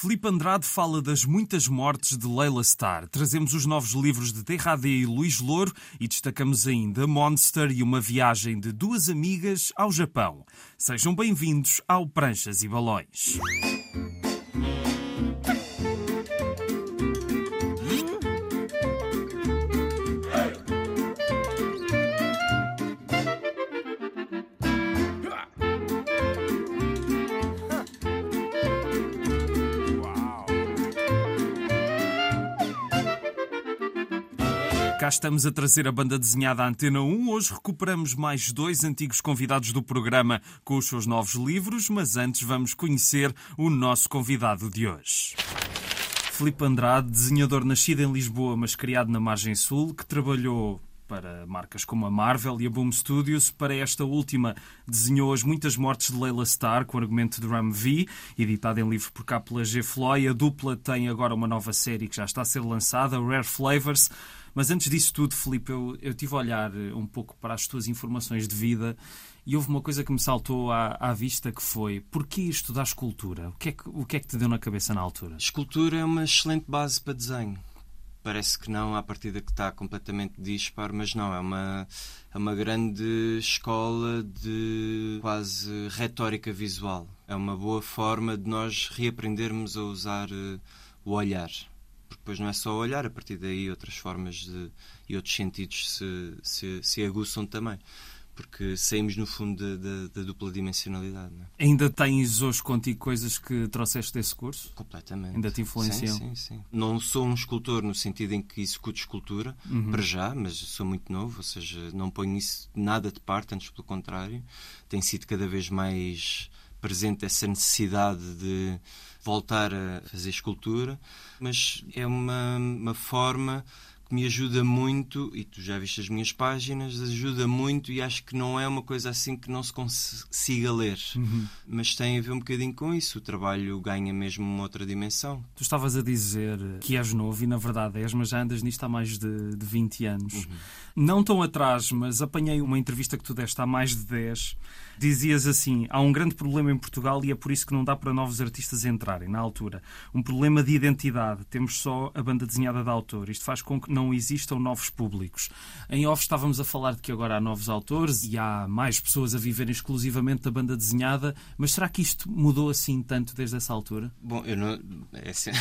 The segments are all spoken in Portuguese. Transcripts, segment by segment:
Felipe Andrade fala das muitas mortes de Leila Starr. Trazemos os novos livros de Terradé e Luís Louro e destacamos ainda Monster e uma viagem de duas amigas ao Japão. Sejam bem-vindos ao Pranchas e Balões. Cá estamos a trazer a banda desenhada Antena 1. Hoje recuperamos mais dois antigos convidados do programa com os seus novos livros, mas antes vamos conhecer o nosso convidado de hoje. Filipe Andrade, desenhador nascido em Lisboa, mas criado na Margem Sul, que trabalhou para marcas como a Marvel e a Boom Studios. Para esta última, desenhou As Muitas Mortes de Leila Starr, com argumento de Ram V, editado em livro por cá pela G. Floyd. A dupla tem agora uma nova série que já está a ser lançada, Rare Flavors. Mas antes disso tudo, Filipe, eu, eu tive a olhar eh, um pouco para as tuas informações de vida e houve uma coisa que me saltou à, à vista que foi porquê estudar escultura? O que, é que, o que é que te deu na cabeça na altura? Escultura é uma excelente base para desenho. Parece que não, à partida que está completamente dispar, mas não, é uma, é uma grande escola de quase retórica visual. É uma boa forma de nós reaprendermos a usar uh, o olhar depois não é só olhar, a partir daí outras formas de, e outros sentidos se, se, se aguçam também. Porque saímos, no fundo, da, dupla dimensionalidade. É? Ainda tens hoje contigo coisas que trouxeste desse curso? Completamente. Ainda te influenciam? Sim, sim, sim. Não sou um escultor no sentido em que executo escultura, uhum. para já, mas sou muito novo, ou seja, não ponho isso nada de parte, antes pelo contrário. Tem sido cada vez mais presente essa necessidade de voltar a fazer escultura, mas é uma, uma forma que me ajuda muito, e tu já viste as minhas páginas, ajuda muito e acho que não é uma coisa assim que não se consiga ler. Uhum. Mas tem a ver um bocadinho com isso. O trabalho ganha mesmo uma outra dimensão. Tu estavas a dizer que és novo e na verdade és, mas já andas nisto há mais de, de 20 anos. Uhum. Não tão atrás, mas apanhei uma entrevista que tu deste há mais de 10 dizias assim: há um grande problema em Portugal e é por isso que não dá para novos artistas entrarem na altura. Um problema de identidade. Temos só a banda desenhada de autor. Isto faz com que não existam novos públicos. Em off estávamos a falar de que agora há novos autores e há mais pessoas a viverem exclusivamente da banda desenhada, mas será que isto mudou assim tanto desde essa altura? Bom, eu não. É, sempre,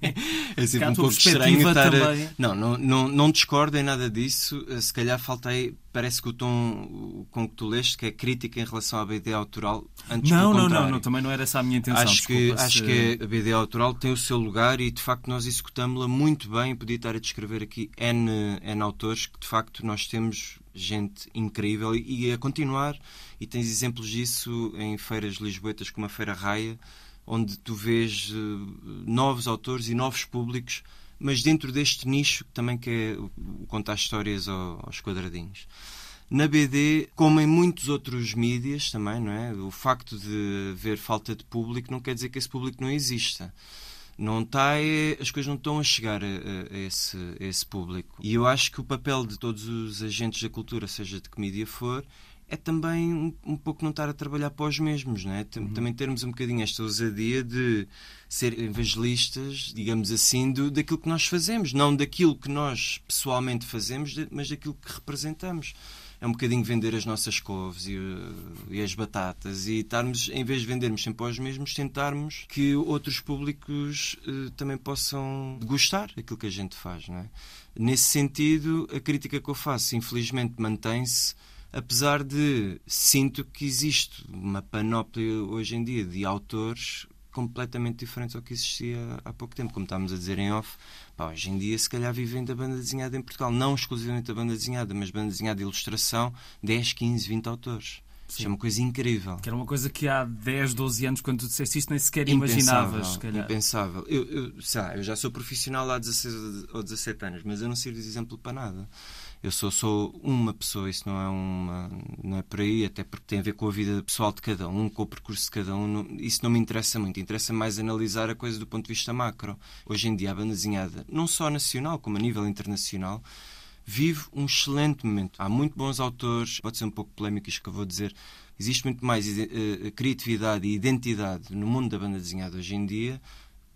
é sempre um pouco estranho estar. Também... Não, não, não, não discordo em nada disso. Se calhar faltei parece que o tom com que tu leste, que é crítica em relação à BD autoral, antes não, não, não, não, também não era essa a minha intenção. Acho que, acho que a BD autoral tem o seu lugar e de facto nós executamos-la muito bem. Podia estar a descrever aqui N, N autores que de facto nós temos gente incrível e, e a continuar. E tens exemplos disso em feiras lisboetas como a Feira Raia, onde tu vês uh, novos autores e novos públicos mas dentro deste nicho também que é contar histórias aos quadradinhos. Na BD, como em muitos outros mídias também, não é? O facto de haver falta de público não quer dizer que esse público não exista. Não está, é, as coisas não estão a chegar a, a, esse, a esse público. E eu acho que o papel de todos os agentes da cultura, seja de que mídia for, é também um, um, pouco não estar a trabalhar para os mesmos, não é? Uhum. Também termos um bocadinho esta ousadia de ser evangelistas, digamos assim, do, daquilo que nós fazemos, não daquilo que nós pessoalmente fazemos, mas daquilo que representamos. É um bocadinho vender as nossas couves e, e as batatas e estarmos, em vez de vendermos sempre aos mesmos, tentarmos que outros públicos uh, também possam gostar daquilo que a gente faz, não é? Nesse sentido, a crítica que eu faço, infelizmente, mantém-se apesar de sinto que existe uma panóplia hoje em dia de autores completamente diferentes ao que existia há pouco tempo, como estávamos a dizer em off. Pá, hoje em dia, se calhar, vivem da banda desenhada em Portugal. Não exclusivamente da banda desenhada, mas banda desenhada de ilustração, 10, 15, 20 autores. Sim. é uma coisa incrível. Que era uma coisa que há 10, 12 anos, quando tu disseste isto, nem sequer imaginavas. Impensável. Eu, eu, eu já sou profissional há 16 ou 17 anos, mas eu não sirvo de exemplo para nada eu sou, sou uma pessoa, isso não é uma não é por aí, até porque tem a ver com a vida pessoal de cada um, com o percurso de cada um. Não, isso não me interessa muito. Interessa mais analisar a coisa do ponto de vista macro. Hoje em dia, a desenhada, não só nacional, como a nível internacional, vive um excelente momento. Há muito bons autores, pode ser um pouco polémico isto que eu vou dizer. Existe muito mais uh, criatividade e identidade no mundo da banda desenhada hoje em dia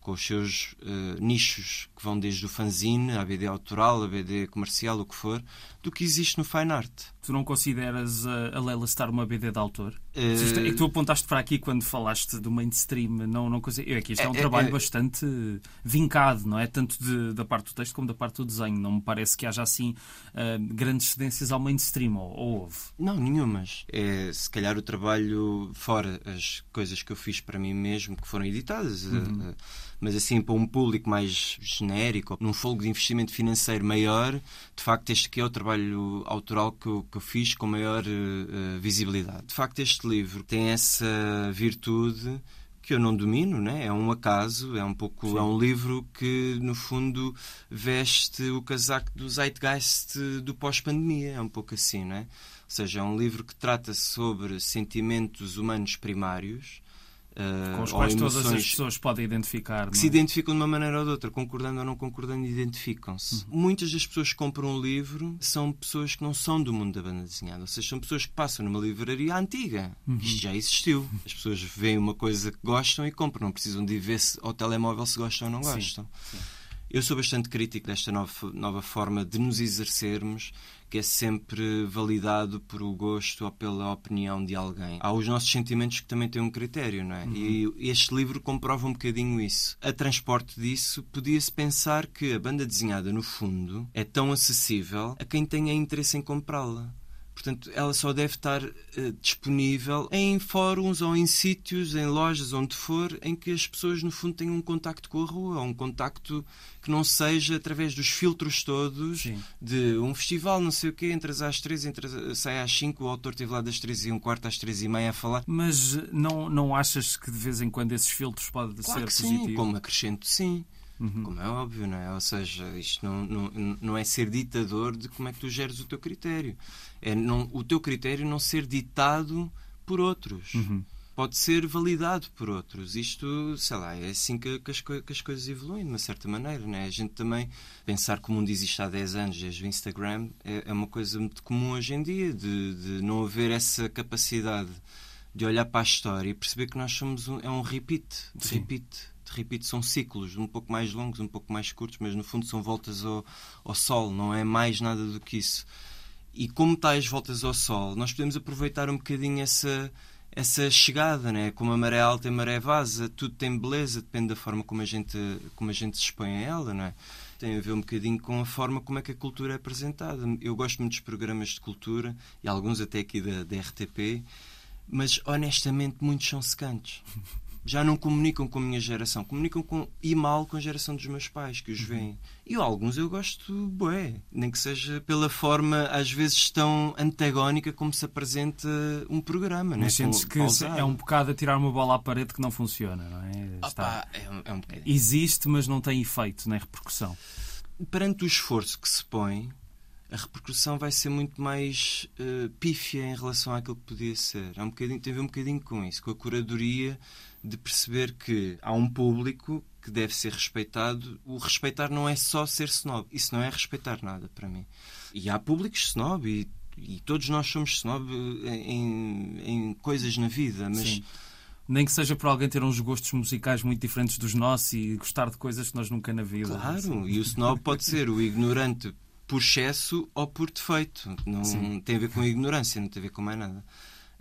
com os seus uh, nichos que vão desde o fanzine, a BD autoral, a BD comercial, o que for, do que existe no fine art. Tu não consideras a, Leila Star uma BD de autor? Uh... É que tu apontaste para aqui quando falaste do mainstream. Não, não consigo... é que isto é, é um é, trabalho é... bastante vincado, não é? Tanto de, da parte do texto como da parte do desenho. Não me parece que haja assim uh, grandes cedências ao mainstream, ou, ou houve? Não, nenhumas. É se calhar o trabalho fora as coisas que eu fiz para mim mesmo, que foram editadas. Uhum. Uh, mas assim para um público mais genérico, num fogo de investimento financeiro maior, de facto este aqui é o trabalho autoral que eu, que eu fiz com maior uh, visibilidade. De facto este livro tem essa virtude que eu não domino, né? é um acaso, é um pouco Sim. é um livro que no fundo veste o casaco do zeitgeist do pós-pandemia, é um pouco assim, não é? Ou seja, é um livro que trata sobre sentimentos humanos primários Uh, com os quais todas as pessoas podem identificar. Que se é? identificam de uma maneira ou de outra, concordando ou não concordando, identificam-se. Uhum. Muitas das pessoas que compram um livro são pessoas que não são do mundo da banda desenhada, ou seja, são pessoas que passam numa livraria antiga. Uhum. Isto já existiu. As pessoas veem uma coisa que gostam e compram, não precisam de ver se ao telemóvel se gostam ou não gostam. Sim. Sim. Eu sou bastante crítico desta nova, nova forma de nos exercermos, que é sempre validado por o gosto ou pela opinião de alguém. Há os nossos sentimentos que também têm um critério, não é? Uhum. E este livro comprova um bocadinho isso. A transporte disso, podia-se pensar que a banda desenhada, no fundo, é tão acessível a quem tenha interesse em comprá-la. Portanto, ela só deve estar uh, disponível em fóruns ou em sítios, em lojas, onde for, em que as pessoas, no fundo, tenham um contacto com a rua, ou um contacto que não seja através dos filtros todos Sim. de um festival, não sei o quê, entras às três, entras, sai às cinco, o autor esteve lá das três e um quarto às três e meia a falar. Mas não, não achas que de vez em quando esses filtros podem claro ser que positivos? Sim, como acrescento, sim. Uhum. Como é óbvio, não é? Ou seja, isto não, não, não é ser ditador de como é que tu geres o teu critério. É não, o teu critério não ser ditado por outros. Uhum. Pode ser validado por outros. Isto, sei lá, é assim que, que, as, que as coisas evoluem, de uma certa maneira. Não é? A gente também pensar que o mundo existe há 10 anos, desde o Instagram, é, é uma coisa muito comum hoje em dia, de, de não haver essa capacidade de olhar para a história e perceber que nós somos um, é um repeat, de repeat repito, são ciclos um pouco mais longos, um pouco mais curtos, mas no fundo são voltas ao, ao Sol, não é mais nada do que isso. E como tais voltas ao Sol, nós podemos aproveitar um bocadinho essa, essa chegada, né? como a maré alta e a maré vaza, tudo tem beleza, depende da forma como a gente, como a gente se expõe a ela. Não é? Tem a ver um bocadinho com a forma como é que a cultura é apresentada. Eu gosto muito dos programas de cultura, e alguns até aqui da, da RTP, mas honestamente muitos são secantes já não comunicam com a minha geração, comunicam com, e mal com a geração dos meus pais, que os uhum. veem. E alguns eu gosto, bué, nem que seja pela forma, às vezes, tão antagónica como se apresenta um programa. Mas né? sentes que é um bocado a tirar uma bola à parede que não funciona, não é? Está... é, um, é um Existe, mas não tem efeito, nem repercussão. Perante o esforço que se põe, a repercussão vai ser muito mais uh, pífia em relação àquilo que podia ser. É um bocadinho, tem a ver um bocadinho com isso, com a curadoria de perceber que há um público que deve ser respeitado. O respeitar não é só ser snob. Isso não é respeitar nada para mim. E há públicos snob e, e todos nós somos snob em, em coisas na vida, mas. Sim. Nem que seja por alguém ter uns gostos musicais muito diferentes dos nossos e gostar de coisas que nós nunca na vida. Claro, assim. e o snob pode ser o ignorante por excesso ou por defeito. Não Sim. tem a ver com ignorância, não tem a ver com mais nada.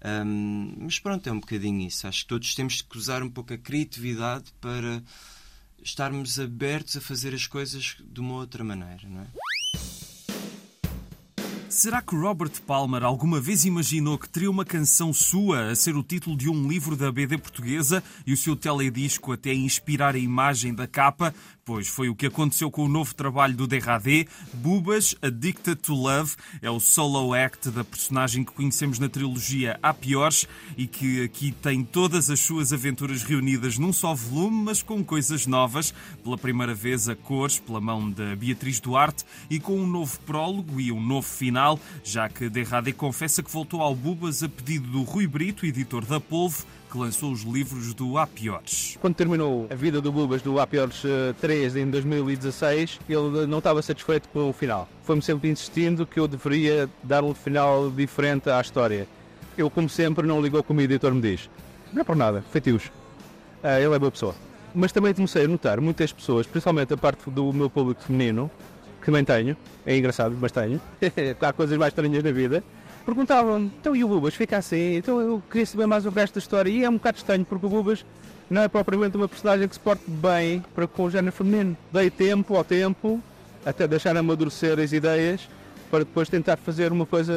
Um, mas pronto, é um bocadinho isso. Acho que todos temos que usar um pouco a criatividade para estarmos abertos a fazer as coisas de uma outra maneira, não é? Será que Robert Palmer alguma vez imaginou que teria uma canção sua a ser o título de um livro da BD portuguesa e o seu teledisco até inspirar a imagem da capa? Pois foi o que aconteceu com o novo trabalho do Derradé, Bubas Addicted to Love. É o solo act da personagem que conhecemos na trilogia Há Piores e que aqui tem todas as suas aventuras reunidas num só volume, mas com coisas novas. Pela primeira vez a cores, pela mão da Beatriz Duarte e com um novo prólogo e um novo final, já que Derradé confessa que voltou ao Bubas a pedido do Rui Brito, editor da Polvo, que lançou os livros do Há Piores. Quando terminou a vida do Bubas do Há Piores 3 eh, em 2016, ele não estava satisfeito com o final. Foi-me sempre insistindo que eu deveria dar um final diferente à história. Eu, como sempre, não ligou como o editor me diz. Não é por nada, feitios. Uh, ele é boa pessoa. Mas também comecei a notar muitas pessoas, principalmente a parte do meu público feminino, que também tenho, é engraçado, mas tenho, há coisas mais estranhas na vida, perguntavam então e o Bubas fica assim, então eu queria saber mais o resto da história, e é um bocado estranho, porque o Bubas não é propriamente uma personagem que se porte bem para com o género feminino. Dei tempo ao tempo, até deixar amadurecer as ideias, para depois tentar fazer uma coisa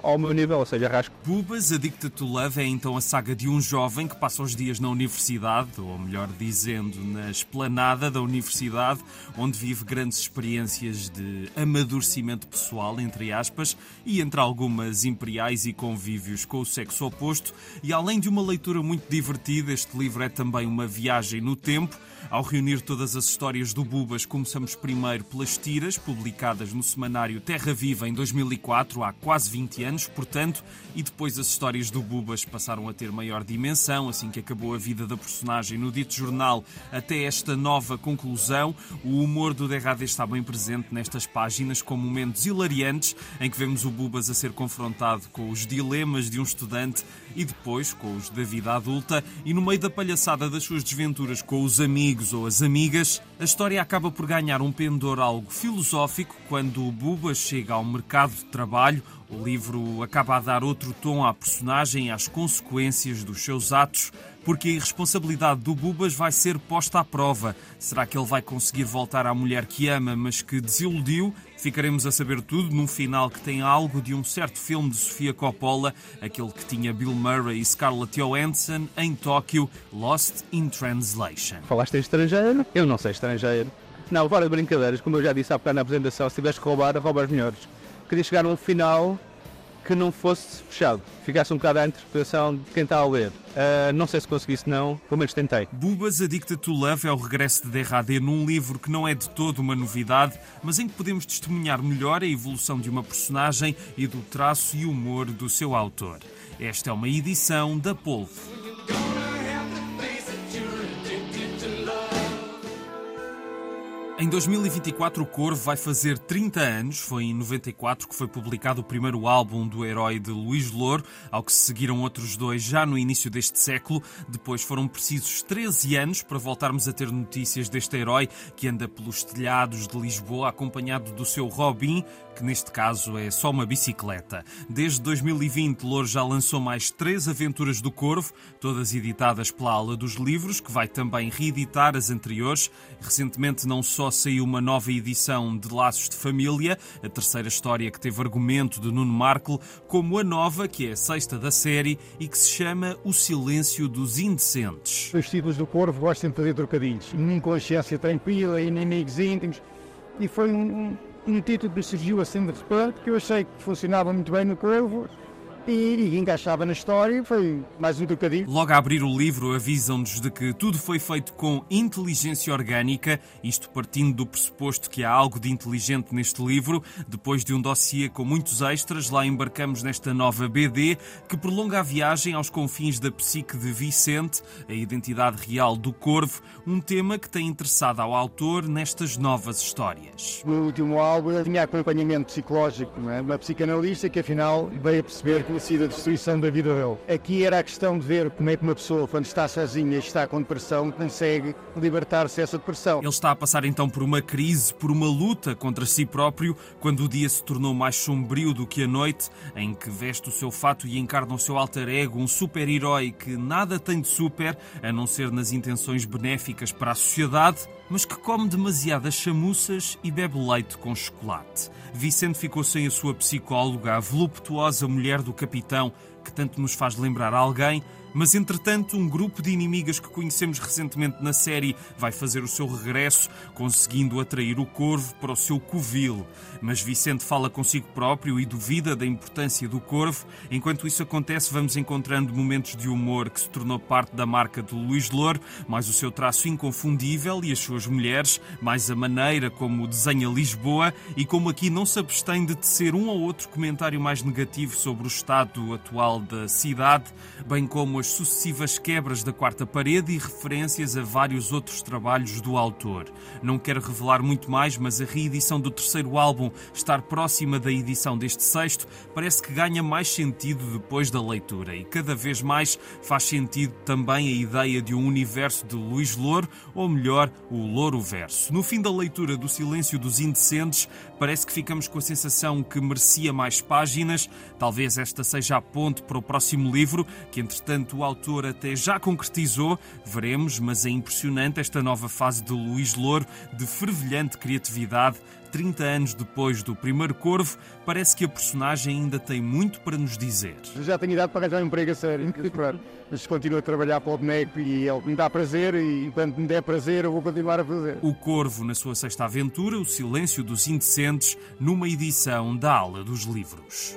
ao meu nível, ou seja, rasco. Bubas, Addicted to Love é então a saga de um jovem que passa os dias na universidade, ou melhor dizendo, na esplanada da universidade, onde vive grandes experiências de amadurecimento pessoal, entre aspas, e entre algumas imperiais e convívios com o sexo oposto. E além de uma leitura muito divertida, este livro é também uma viagem no tempo. Ao reunir todas as histórias do Bubas, começamos primeiro pelas tiras, publicadas no semanário Terra Terra Viva em 2004, há quase 20 anos, portanto, e depois as histórias do Bubas passaram a ter maior dimensão, assim que acabou a vida da personagem no dito jornal, até esta nova conclusão. O humor do Derrade está bem presente nestas páginas, com momentos hilariantes em que vemos o Bubas a ser confrontado com os dilemas de um estudante e depois com os da vida adulta, e no meio da palhaçada das suas desventuras com os amigos ou as amigas, a história acaba por ganhar um pendor algo filosófico quando o Bubas chega ao mercado de trabalho, o livro acaba a dar outro tom à personagem e às consequências dos seus atos, porque a irresponsabilidade do Bubas vai ser posta à prova. Será que ele vai conseguir voltar à mulher que ama, mas que desiludiu? Ficaremos a saber tudo num final que tem algo de um certo filme de Sofia Coppola, aquele que tinha Bill Murray e Scarlett Johansson em Tóquio, Lost in Translation. Falaste em estrangeiro? Eu não sei estrangeiro. Não, de brincadeiras, como eu já disse há bocado na apresentação, se tivesse que roubar, rouba as melhores. Queria chegar um final que não fosse fechado, ficasse um bocado à interpretação de quem está a ler. Uh, não sei se conseguisse, não, pelo menos tentei. Bubas Addicted to Love é o regresso de Derrade num livro que não é de todo uma novidade, mas em que podemos testemunhar melhor a evolução de uma personagem e do traço e humor do seu autor. Esta é uma edição da Polvo. Em 2024, o Corvo vai fazer 30 anos. Foi em 94 que foi publicado o primeiro álbum do herói de Luís Louro, ao que se seguiram outros dois já no início deste século. Depois foram precisos 13 anos para voltarmos a ter notícias deste herói que anda pelos telhados de Lisboa acompanhado do seu Robin, que neste caso é só uma bicicleta. Desde 2020, Louro já lançou mais três aventuras do Corvo, todas editadas pela Ala dos Livros, que vai também reeditar as anteriores. Recentemente, não só saiu uma nova edição de Laços de Família, a terceira história que teve argumento de Nuno Markle, como a nova, que é a sexta da série e que se chama O Silêncio dos Indecentes. Os títulos do Corvo gostam de fazer trocadilhos. Inconsciência tranquila, inimigos íntimos. E foi um, um título que surgiu assim de repente, que eu achei que funcionava muito bem no Corvo e, encaixava na história e foi mais um trocadilho. Logo a abrir o livro avisam-nos de que tudo foi feito com inteligência orgânica, isto partindo do pressuposto que há algo de inteligente neste livro. Depois de um dossiê com muitos extras, lá embarcamos nesta nova BD que prolonga a viagem aos confins da psique de Vicente, a identidade real do Corvo, um tema que tem interessado ao autor nestas novas histórias. No último álbum tinha acompanhamento psicológico, é? uma psicanalista que afinal veio a perceber que tinha sido a destruição da vida dele. Aqui era a questão de ver como é que uma pessoa, quando está sozinha e está com depressão, consegue libertar-se dessa depressão. Ele está a passar então por uma crise, por uma luta contra si próprio, quando o dia se tornou mais sombrio do que a noite, em que veste o seu fato e encarna o seu alter ego, um super-herói que nada tem de super, a não ser nas intenções benéficas para a sociedade, mas que come demasiadas chamuças e bebe leite com chocolate. Vicente ficou sem a sua psicóloga, a voluptuosa mulher do capitão, que tanto nos faz lembrar alguém mas entretanto, um grupo de inimigas que conhecemos recentemente na série vai fazer o seu regresso, conseguindo atrair o corvo para o seu covil. Mas Vicente fala consigo próprio e duvida da importância do corvo. Enquanto isso acontece, vamos encontrando momentos de humor que se tornou parte da marca de Luís Louro, mais o seu traço inconfundível e as suas mulheres, mais a maneira como desenha Lisboa e como aqui não se abstém de tecer um ou outro comentário mais negativo sobre o estado atual da cidade, bem como as as sucessivas quebras da quarta parede e referências a vários outros trabalhos do autor. Não quero revelar muito mais, mas a reedição do terceiro álbum estar próxima da edição deste sexto parece que ganha mais sentido depois da leitura e cada vez mais faz sentido também a ideia de um universo de Luís Louro, ou melhor, o Louro Verso. No fim da leitura do Silêncio dos Indecentes, parece que ficamos com a sensação que merecia mais páginas. Talvez esta seja a ponte para o próximo livro, que entretanto o autor até já concretizou. Veremos, mas é impressionante esta nova fase de Luís Louro, de fervilhante criatividade 30 anos depois do primeiro Corvo, parece que a personagem ainda tem muito para nos dizer. Eu já tenho idade para arranjar um emprego a sério, mas continuo a trabalhar para o boneco e ele me dá prazer e enquanto me der prazer eu vou continuar a fazer. O Corvo, na sua sexta aventura, O Silêncio dos Indecentes, numa edição da Aula dos Livros.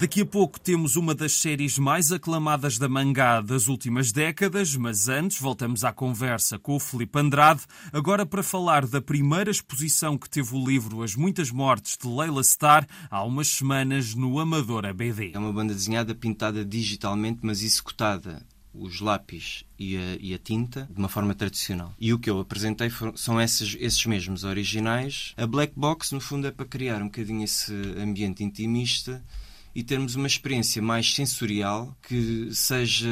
Daqui a pouco temos uma das séries mais aclamadas da mangá das últimas décadas, mas antes voltamos à conversa com o Felipe Andrade, agora para falar da primeira exposição que teve o livro As Muitas Mortes de Leila Starr há umas semanas no Amadora BD. É uma banda desenhada pintada digitalmente, mas executada os lápis e a, e a, tinta de uma forma tradicional. E o que eu apresentei foram, são esses, esses mesmos originais. A Black Box, no fundo, é para criar um bocadinho esse ambiente intimista e termos uma experiência mais sensorial que seja.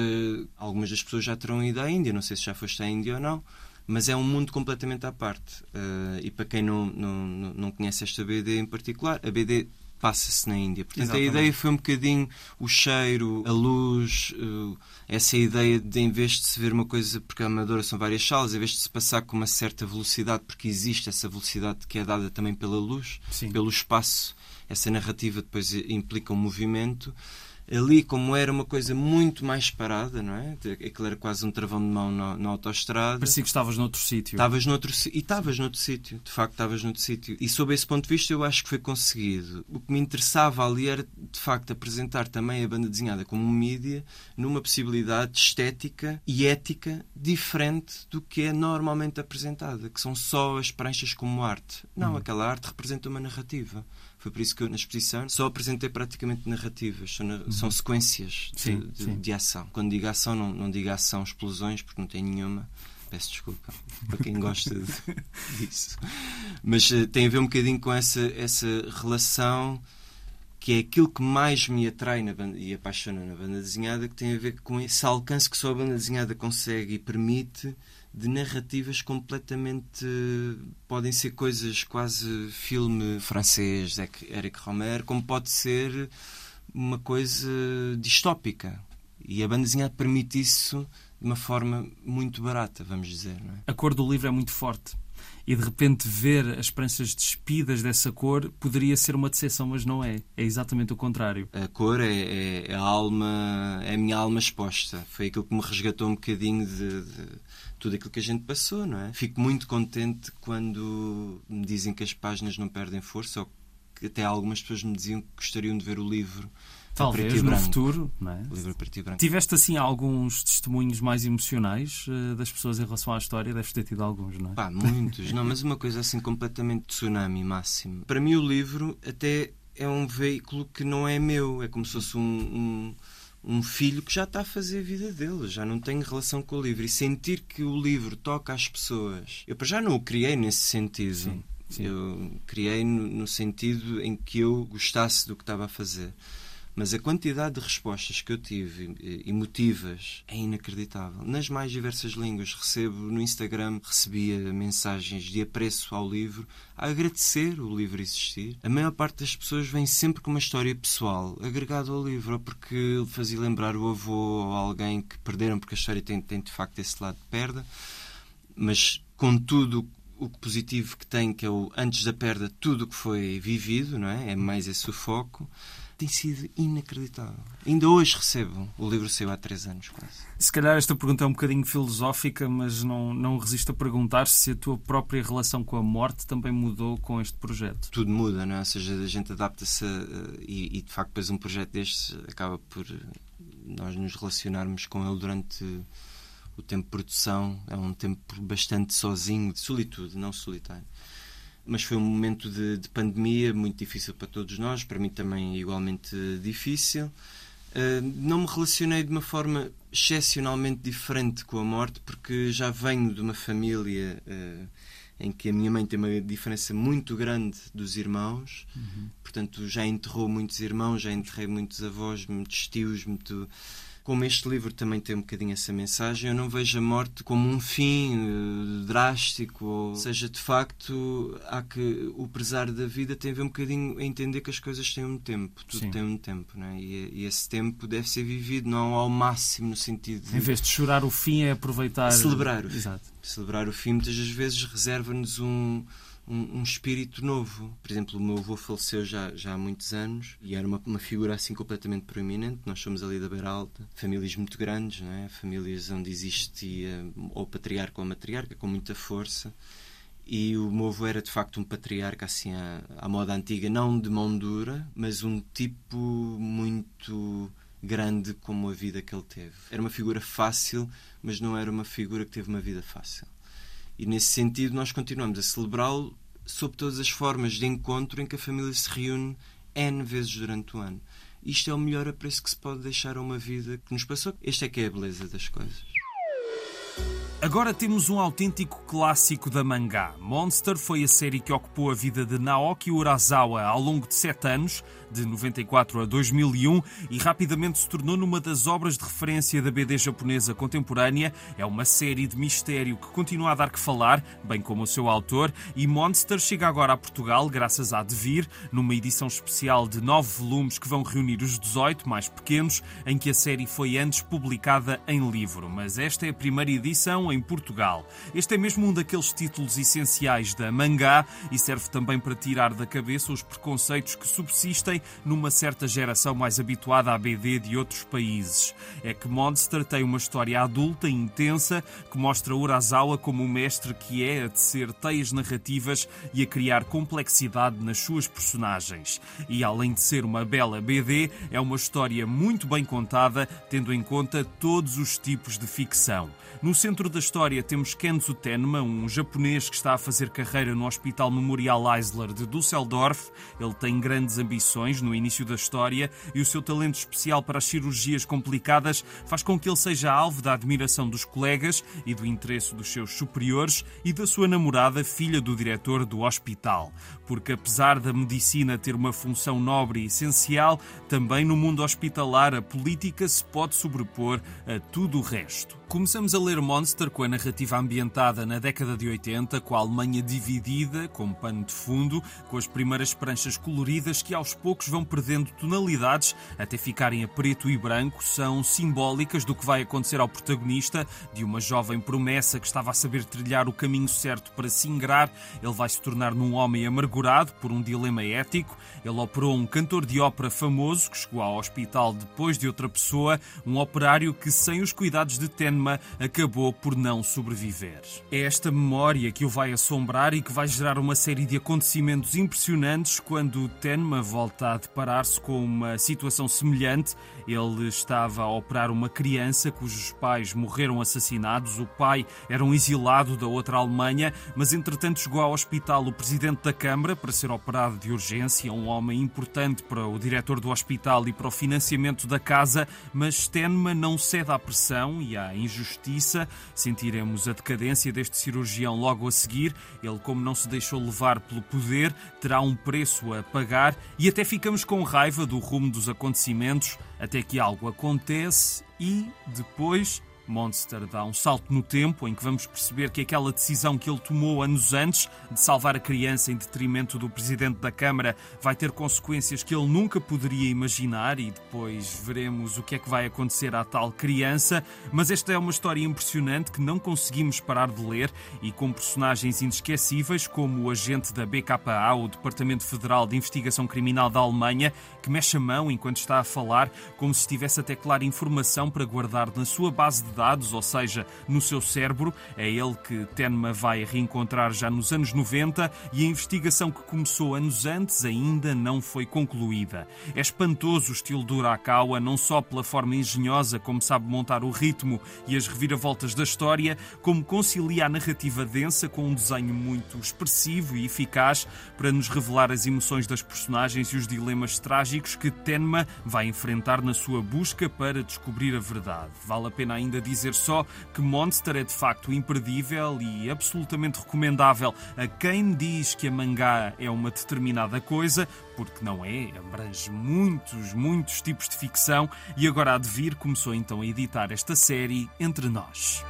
Algumas das pessoas já terão ido à Índia, não sei se já foste à Índia ou não, mas é um mundo completamente à parte. Uh, e para quem não, não, não conhece esta BD em particular, a BD passa-se na Índia. Portanto, Exatamente. a ideia foi um bocadinho o cheiro, a luz, uh, essa ideia de, em vez de se ver uma coisa, porque a Amadora são várias salas, em vez de se passar com uma certa velocidade, porque existe essa velocidade que é dada também pela luz, Sim. pelo espaço essa narrativa depois implica um movimento. Ali, como era uma coisa muito mais parada, não é? Aquilo era quase um travão de mão na, na autoestrada. Parecia que estavas noutro sítio. Estavas noutro E estavas noutro sítio. De facto, estavas noutro sítio. E sob esse ponto de vista, eu acho que foi conseguido. O que me interessava ali era, de facto, apresentar também a banda desenhada como mídia numa possibilidade estética e ética diferente do que é normalmente apresentada, que são só as pranchas como arte. Não, hum. aquela arte representa uma narrativa. Foi por isso que eu, na exposição, só apresentei praticamente narrativas, são, uhum. são sequências de, sim, de, sim. de, ação. Quando digo ação, não, não digo ação explosões, porque não tem nenhuma. Peço desculpa para quem gosta de, disso. Mas uh, tem a ver um bocadinho com essa, essa relação que é aquilo que mais me atrai na banda, e apaixona na banda desenhada, que tem a ver com esse alcance que só a banda desenhada consegue e permite de narrativas completamente. podem ser coisas quase filme francês, Eric Romer, como pode ser uma coisa distópica. E a banda desenhada permite isso de uma forma muito barata, vamos dizer. É? A cor do livro é muito forte e de repente ver as pranchas despidas dessa cor poderia ser uma decepção, mas não é. É exatamente o contrário. A cor é, é, é a alma, é a minha alma exposta. Foi aquilo que me resgatou um bocadinho de, de tudo aquilo que a gente passou, não é? Fico muito contente quando me dizem que as páginas não perdem força, ou que até algumas pessoas me diziam que gostariam de ver o livro Talvez no futuro, não é? Livro preto e branco. Tiveste assim alguns testemunhos mais emocionais uh, das pessoas em relação à história? Deves ter tido alguns, não é? Pá, muitos. não, mas uma coisa assim completamente tsunami máximo. Para mim o livro até é um veículo que não é meu. É como se fosse um, um um filho que já está a fazer a vida dele, já não tem relação com o livro. E sentir que o livro toca às pessoas. Eu já não o criei nesse sentido. Sim, sim. Eu criei no, no, sentido em que eu gostasse do que estava a fazer. Mas a quantidade de respostas que eu tive, emotivas, é inacreditável. Nas mais diversas línguas. Recebo no Instagram, recebia mensagens de apreço ao livro, a agradecer o livro existir. A maior parte das pessoas vem sempre com uma história pessoal agregada ao livro, ou porque fazia lembrar o avô ou alguém que perderam, porque a história tem, tem de facto esse lado de perda. Mas com tudo o positivo que tem, que é o antes da perda, tudo o que foi vivido, não é? É mais esse o foco tem sido inacreditável. Ainda hoje recebo o livro seu há três anos, quase. Se calhar esta pergunta é um bocadinho filosófica, mas não, não resisto a perguntar se a tua própria relação com a morte também mudou com este projeto. Tudo muda, não é? Ou seja, a gente adapta-se e, e, de facto, depois um projeto destes acaba por nós nos relacionarmos com ele durante o tempo de produção. É um tempo bastante sozinho, de solitude, não solitário mas foi um momento de, de, pandemia muito difícil para todos nós, para mim também igualmente difícil. Uh, não me relacionei de uma forma excepcionalmente diferente com a morte, porque já venho de uma família uh, em que a minha mãe tem uma diferença muito grande dos irmãos, uhum. portanto já enterrou muitos irmãos, já enterrei muitos avós, muitos tios, muito como este livro também tem um bocadinho essa mensagem, eu não vejo a morte como um fim uh, drástico, ou seja, de facto, há que o prezar da vida tem a ver um bocadinho a entender que as coisas têm um tempo, tudo Sim. tem um tempo, não é? e, e, esse tempo deve ser vivido não ao máximo no sentido de. Em vez de chorar o fim, é aproveitar. Celebrar o fim. Exato. Celebrar o fim muitas das vezes reserva-nos um um, um, espírito novo. Por exemplo, o meu avô faleceu já, já há muitos anos e era uma, uma figura assim completamente proeminente. Nós somos ali da Beira Alta, famílias muito grandes, não é? famílias onde existia ou patriarca ou matriarca com muita força. E o meu avô era de facto um patriarca assim à, à moda antiga, não de mão dura, mas um tipo muito grande como a vida que ele teve. Era uma figura fácil, mas não era uma figura que teve uma vida fácil. E nesse sentido nós continuamos a celebrá-lo sob todas as formas de encontro em que a família se reúne N vezes durante o ano. Isto é o melhor apreço que se pode deixar a uma vida que nos passou. Esta é que é a beleza das coisas. Agora temos um autêntico clássico da mangá. Monster foi a série que ocupou a vida de Naoki Urasawa ao longo de sete anos, de 94 a 2001, e rapidamente se tornou numa das obras de referência da BD japonesa contemporânea. É uma série de mistério que continua a dar que falar, bem como o seu autor, e Monster chega agora a Portugal graças à Devir, numa edição especial de nove volumes que vão reunir os 18 mais pequenos, em que a série foi antes publicada em livro. Mas esta é a primeira edição em Portugal. Este é mesmo um daqueles títulos essenciais da mangá e serve também para tirar da cabeça os preconceitos que subsistem numa certa geração mais habituada à BD de outros países. É que Monster tem uma história adulta e intensa que mostra Urasawa como um mestre que é a tecer teias narrativas e a criar complexidade nas suas personagens. E além de ser uma bela BD, é uma história muito bem contada, tendo em conta todos os tipos de ficção. No centro da história temos Kenzo Tenma, um japonês que está a fazer carreira no Hospital Memorial Eisler de Düsseldorf. Ele tem grandes ambições no início da história e o seu talento especial para as cirurgias complicadas faz com que ele seja alvo da admiração dos colegas e do interesse dos seus superiores e da sua namorada, filha do diretor do hospital. Porque apesar da medicina ter uma função nobre e essencial, também no mundo hospitalar a política se pode sobrepor a tudo o resto. Começamos a ler Monster com a narrativa ambientada na década de 80, com a Alemanha dividida, como pano de fundo, com as primeiras pranchas coloridas que aos poucos vão perdendo tonalidades até ficarem a preto e branco, são simbólicas do que vai acontecer ao protagonista, de uma jovem promessa que estava a saber trilhar o caminho certo para se ingrar. Ele vai se tornar num homem amargurado por um dilema ético. Ele operou um cantor de ópera famoso que chegou ao hospital depois de outra pessoa, um operário que, sem os cuidados de Ten acabou por não sobreviver. É esta memória que o vai assombrar e que vai gerar uma série de acontecimentos impressionantes quando Tenma volta a deparar-se com uma situação semelhante. Ele estava a operar uma criança cujos pais morreram assassinados. O pai era um exilado da outra Alemanha, mas entretanto chegou ao hospital o presidente da Câmara para ser operado de urgência, um homem importante para o diretor do hospital e para o financiamento da casa, mas Tenma não cede à pressão e à injustiça injustiça. Sentiremos a decadência deste cirurgião logo a seguir. Ele, como não se deixou levar pelo poder, terá um preço a pagar e até ficamos com raiva do rumo dos acontecimentos até que algo acontece e depois Monster dá um salto no tempo em que vamos perceber que aquela decisão que ele tomou anos antes de salvar a criança em detrimento do presidente da Câmara vai ter consequências que ele nunca poderia imaginar e depois veremos o que é que vai acontecer à tal criança. Mas esta é uma história impressionante que não conseguimos parar de ler e com personagens inesquecíveis como o agente da BKA, o Departamento Federal de Investigação Criminal da Alemanha, que mexe a mão enquanto está a falar, como se estivesse a teclar informação para guardar na sua base de dados, ou seja, no seu cérebro. É ele que Tenma vai reencontrar já nos anos 90 e a investigação que começou anos antes ainda não foi concluída. É espantoso o estilo do Urakawa, não só pela forma engenhosa como sabe montar o ritmo e as reviravoltas da história, como concilia a narrativa densa com um desenho muito expressivo e eficaz para nos revelar as emoções das personagens e os dilemas trágicos que Tenma vai enfrentar na sua busca para descobrir a verdade. Vale a pena ainda dizer só que Monster é de facto imperdível e absolutamente recomendável a quem diz que a mangá é uma determinada coisa, porque não é, abrange muitos, muitos tipos de ficção e agora há de vir começou então a editar esta série Entre Nós.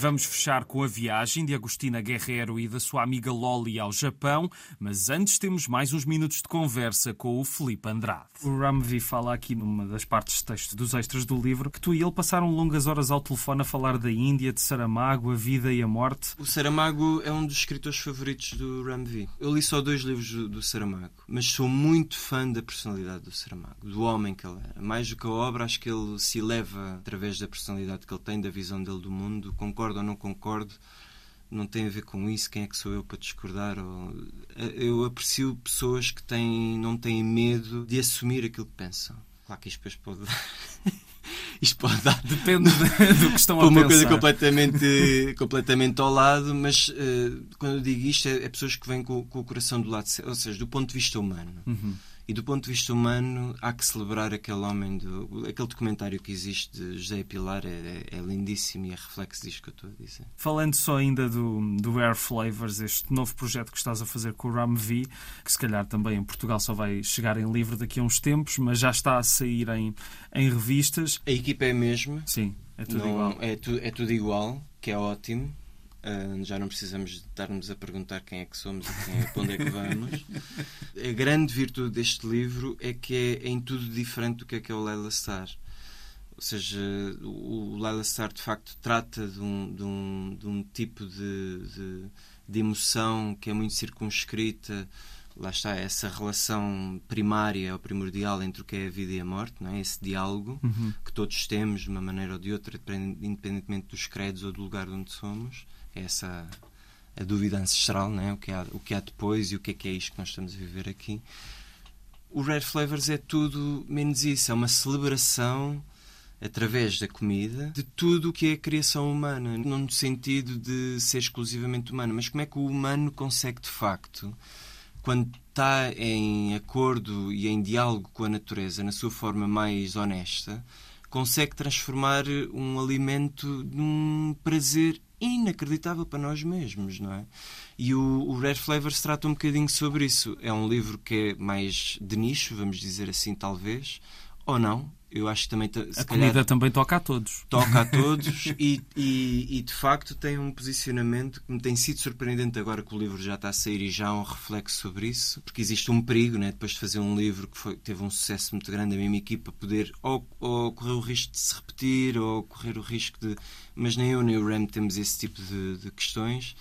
Vamos fechar com a viagem de Agostina Guerreiro e da sua amiga Loli ao Japão, mas antes temos mais uns minutos de conversa com o Felipe Andrade. O Ramvi fala aqui numa das partes de texto dos extras do livro que tu e ele passaram longas horas ao telefone a falar da Índia, de Saramago, a vida e a morte. O Saramago é um dos escritores favoritos do Ramvi. Eu li só dois livros do, do Saramago, mas sou muito fã da personalidade do Saramago, do homem que ele era. Mais do que a obra, acho que ele se eleva através da personalidade que ele tem, da visão dele do mundo. Concordo concordo ou não concordo, não tem a ver com isso, quem é que sou eu para discordar. Ou... Eu aprecio pessoas que têm, não têm medo de assumir aquilo que pensam. Claro que isto depois pode dar. isto pode dar. Depende do que estão a uma pensar. coisa completamente, completamente ao lado, mas uh, quando eu digo isto, é, é pessoas que vêm com, com, o coração do lado, ou seja, do ponto de vista humano. Uhum. E do ponto de vista humano, há que celebrar aquele homem, do, aquele documentário que existe de José Pilar, é, é, lindíssimo e é reflexo disto que eu estou a dizer. Falando só ainda do, do Air Flavors, este novo projeto que estás a fazer com o Ram V, que se calhar também em Portugal só vai chegar em livro daqui a uns tempos, mas já está a sair em, em revistas. A equipa é a mesma. Sim, é tudo Não, igual. É, tu, é tudo igual, que é ótimo. Uh, já não precisamos estar-nos a perguntar quem é que somos e quem é, para onde é que vamos. a grande virtude deste livro é que é, em tudo diferente do que é que é o Laila Star. Ou seja, o, Laila Star de facto trata de um, de um, de um tipo de, de, de emoção que é muito circunscrita lá está essa relação primária ou primordial entre o que é a vida e a morte, não é? esse diálogo uhum. que todos temos de uma maneira ou de outra, independentemente dos credos ou do lugar onde somos essa a dúvida ancestral, né? o, que há, o que há depois e o que é que é isto que nós estamos a viver aqui. O Red Flavors é tudo menos isso, é uma celebração através da comida de tudo o que é a criação humana, não no sentido de ser exclusivamente humano, mas como é que o humano consegue de facto, quando está em acordo e em diálogo com a natureza, na sua forma mais honesta, consegue transformar um alimento num prazer inacreditável para nós mesmos, não é? E o, o Red Flavors trata um bocadinho sobre isso. É um livro que é mais de nicho, vamos dizer assim, talvez, ou não. Eu acho que também a comida também toca a todos. Toca a todos e, e, e, de facto tem um posicionamento que me tem sido surpreendente agora que o livro já está a sair e já há um reflexo sobre isso, porque existe um perigo, né, depois de fazer um livro que foi, teve um sucesso muito grande, a mesma equipa poder ou, ou correr o risco de se repetir ou correr o risco de. Mas nem eu nem o Ram temos esse tipo de, de questões.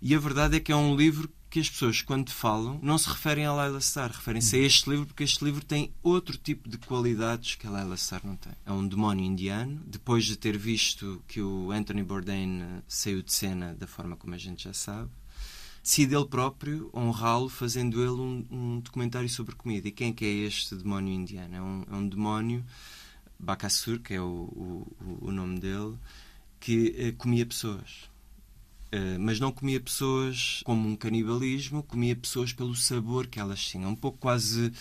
E a verdade é que é um livro que as pessoas, quando falam, não se referem a Laila Star, referem-se a este livro porque este livro tem outro tipo de qualidades que a Laila Star não tem. É um demónio indiano. Depois de ter visto que o Anthony Bourdain saiu de cena da forma como a gente já sabe, decide ele próprio honrá-lo fazendo ele um, um, documentário sobre comida. E quem é que é este demónio indiano? É um, é um demónio, Bakasur, que é o, o, o nome dele, que uh, comia pessoas. Uh, mas não comia pessoas como um canibalismo, comia pessoas pelo sabor que elas tinham. Um pouco quase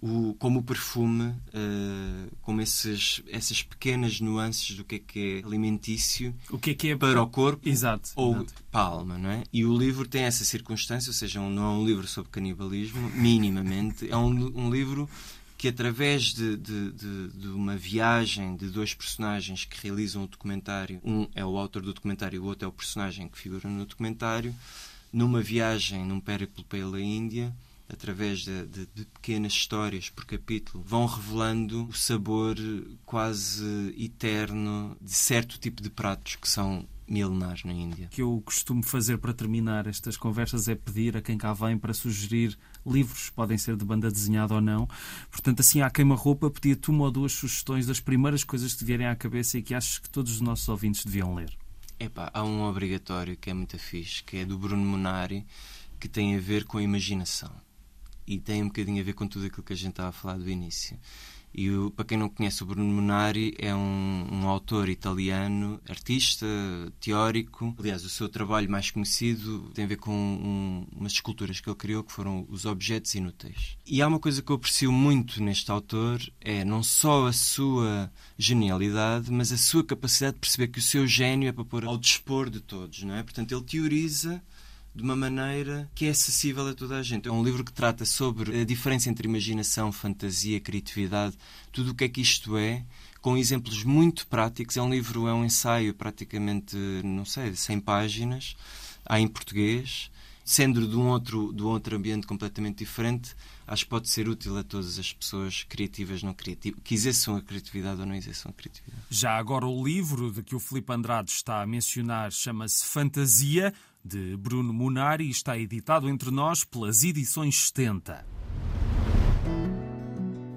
o, como o perfume, uh, como esses, essas pequenas nuances do que é que é alimentício o que é que é para o corpo exato, ou exato. para a alma. Não é? E o livro tem essa circunstância, ou seja, não é um livro sobre canibalismo, minimamente. É um, um livro que através de, de, de, de, uma viagem de dois personagens que realizam o documentário, um é o autor do documentário, o outro é o personagem que figura no documentário, numa viagem, num périplo pela Índia, através de, pequenas histórias por capítulo, vão revelando o sabor quase eterno de certo tipo de pratos que são milenares na Índia. O que eu costumo fazer para terminar estas conversas é pedir a quem cá vem para sugerir livros, podem ser de banda desenhada ou não. Portanto, assim, à queima-roupa, pedia-te uma ou duas sugestões das primeiras coisas que te vierem à cabeça e que achas que todos os nossos ouvintes deviam ler. Epá, há um obrigatório que é muito fixe, que é do Bruno Munari, que tem a ver com a imaginação. E tem um bocadinho a ver com tudo aquilo que a gente estava a falar do início. E o, para quem não conhece, o Bruno Munari é um, um, autor italiano, artista, teórico. Aliás, o seu trabalho mais conhecido tem a ver com um, umas esculturas que ele criou que foram os objetos inúteis. E há uma coisa que eu aprecio muito neste autor é não só a sua genialidade, mas a sua capacidade de perceber que o seu gênio é para pôr ao dispor de todos, não é? Portanto, ele teoriza de uma maneira que é acessível a toda a gente. É um livro que trata sobre a diferença entre imaginação, fantasia, criatividade, tudo o que é que isto é, com exemplos muito práticos. É um livro, é um ensaio praticamente, não sei, 100 páginas, há em português, sendo de um outro, de um outro ambiente completamente diferente, acho que pode ser útil a todas as pessoas criativas, não criativas, que exerçam a criatividade ou não exerçam a criatividade. Já agora o livro de que o Filipe Andrade está a mencionar chama-se Fantasia de Bruno Munari está editado entre nós pelas edições 70.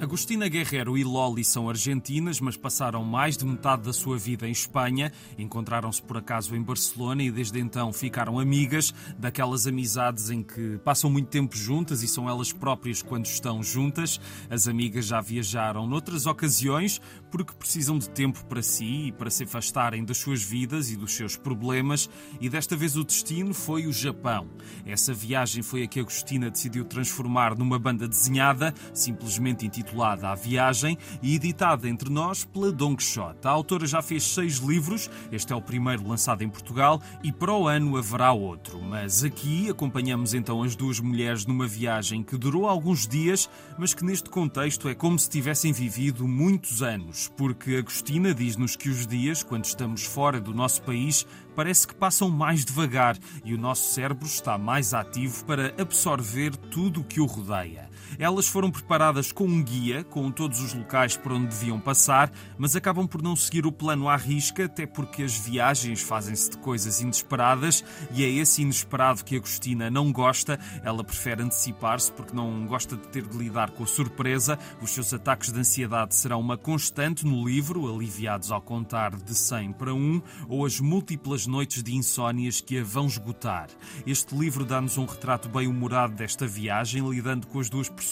Agostina Guerrero e Loli são argentinas, mas passaram mais de metade da sua vida em Espanha. Encontraram-se por acaso em Barcelona e desde então ficaram amigas, daquelas amizades em que passam muito tempo juntas e são elas próprias quando estão juntas. As amigas já viajaram noutras ocasiões porque precisam de tempo para si e para se afastarem das suas vidas e dos seus problemas, e desta vez o destino foi o Japão. Essa viagem foi a que Agostina decidiu transformar numa banda desenhada, simplesmente intitulada intitulada A Viagem e editada entre nós pela Don Quixote. A autora já fez seis livros, este é o primeiro lançado em Portugal e para o ano haverá outro. Mas aqui acompanhamos então as duas mulheres numa viagem que durou alguns dias, mas que neste contexto é como se tivessem vivido muitos anos, porque Agostina diz-nos que os dias, quando estamos fora do nosso país, parece que passam mais devagar e o nosso cérebro está mais ativo para absorver tudo o que o rodeia. Elas foram preparadas com um guia, com todos os locais por onde deviam passar, mas acabam por não seguir o plano à risca, até porque as viagens fazem-se de coisas inesperadas e é esse inesperado que Agostina não gosta. Ela prefere antecipar-se porque não gosta de ter de lidar com a surpresa. Os seus ataques de ansiedade serão uma constante no livro, aliviados ao contar de 100 para 1, ou as múltiplas noites de insónias que a vão esgotar. Este livro dá-nos um retrato bem humorado desta viagem, lidando com as duas personagens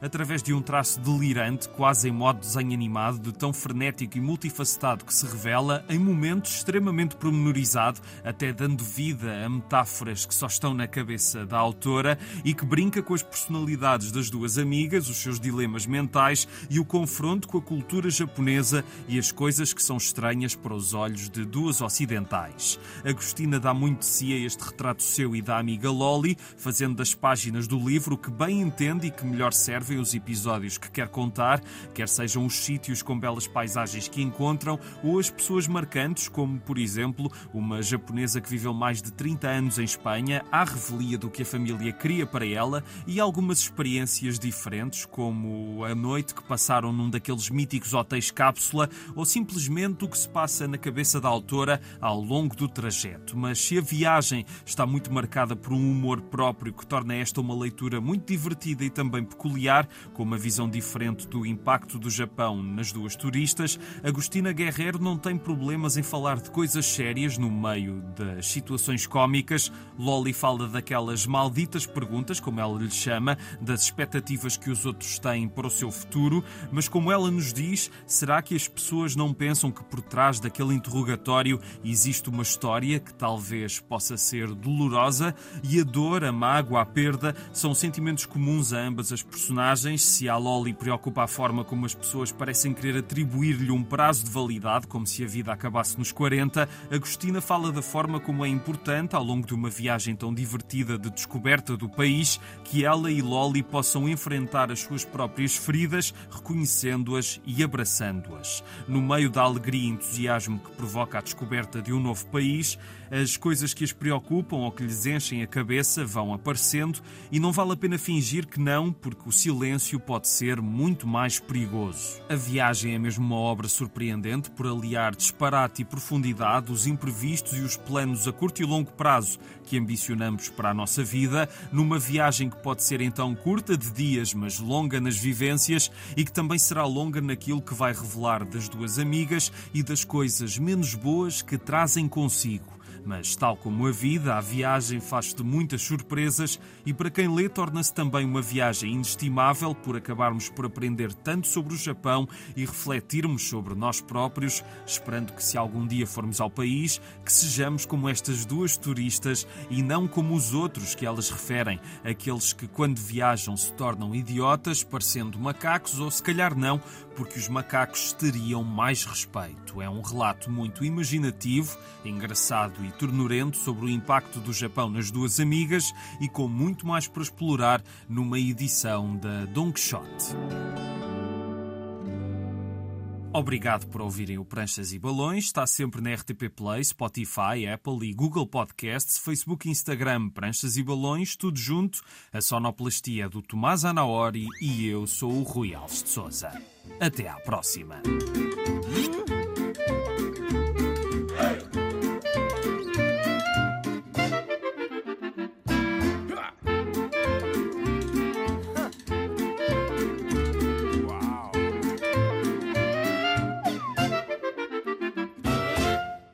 através de um traço delirante, quase em modo desenho animado, de tão frenético e multifacetado que se revela em momentos extremamente promenorizado, até dando vida a metáforas que só estão na cabeça da autora e que brinca com as personalidades das duas amigas, os seus dilemas mentais e o confronto com a cultura japonesa e as coisas que são estranhas para os olhos de duas ocidentais. Agostina dá muito de si a este retrato seu e da amiga Loli, fazendo das páginas do livro que bem entende e que melhor servem os episódios que quer contar, quer sejam os sítios com belas paisagens que encontram ou as pessoas marcantes, como por exemplo uma japonesa que viveu mais de 30 anos em Espanha, à revelia do que a família queria para ela e algumas experiências diferentes, como a noite que passaram num daqueles míticos hotéis cápsula ou simplesmente o que se passa na cabeça da autora ao longo do trajeto. Mas se a viagem está muito marcada por um humor próprio que torna esta uma leitura muito divertida e e também peculiar, com uma visão diferente do impacto do Japão nas duas turistas, Agostina Guerreiro não tem problemas em falar de coisas sérias no meio das situações cómicas. Loli fala daquelas malditas perguntas, como ela lhe chama, das expectativas que os outros têm para o seu futuro, mas como ela nos diz, será que as pessoas não pensam que por trás daquele interrogatório existe uma história que talvez possa ser dolorosa e a dor, a mágoa, a perda são sentimentos comuns a ambas as personagens. Se a Loli preocupa a forma como as pessoas parecem querer atribuir-lhe um prazo de validade, como se a vida acabasse nos 40, Agostina fala da forma como é importante, ao longo de uma viagem tão divertida de descoberta do país, que ela e Loli possam enfrentar as suas próprias feridas, reconhecendo-as e abraçando-as. No meio da alegria e entusiasmo que provoca a descoberta de um novo país, as coisas que as preocupam ou que lhes enchem a cabeça vão aparecendo e não vale a pena fingir que não, porque o silêncio pode ser muito mais perigoso. A viagem é mesmo uma obra surpreendente por aliar disparate e profundidade, os imprevistos e os planos a curto e longo prazo que ambicionamos para a nossa vida, numa viagem que pode ser então curta de dias, mas longa nas vivências e que também será longa naquilo que vai revelar das duas amigas e das coisas menos boas que trazem consigo. Mas, tal como a vida, a viagem faz de muitas surpresas e, para quem lê, torna-se também uma viagem inestimável por acabarmos por aprender tanto sobre o Japão e refletirmos sobre nós próprios, esperando que, se algum dia formos ao país, que sejamos como estas duas turistas e não como os outros que elas referem, aqueles que, quando viajam, se tornam idiotas, parecendo macacos, ou se calhar não, porque os macacos teriam mais respeito. É um relato muito imaginativo, engraçado e ternurento sobre o impacto do Japão nas duas amigas e com muito mais para explorar numa edição da Don Quixote. Obrigado por ouvirem o Pranchas e Balões. Está sempre na RTP Play, Spotify, Apple e Google Podcasts, Facebook e Instagram Pranchas e Balões, tudo junto. A sonoplastia do Tomás Anaori e eu sou o Rui Alves de Souza. Até à próxima.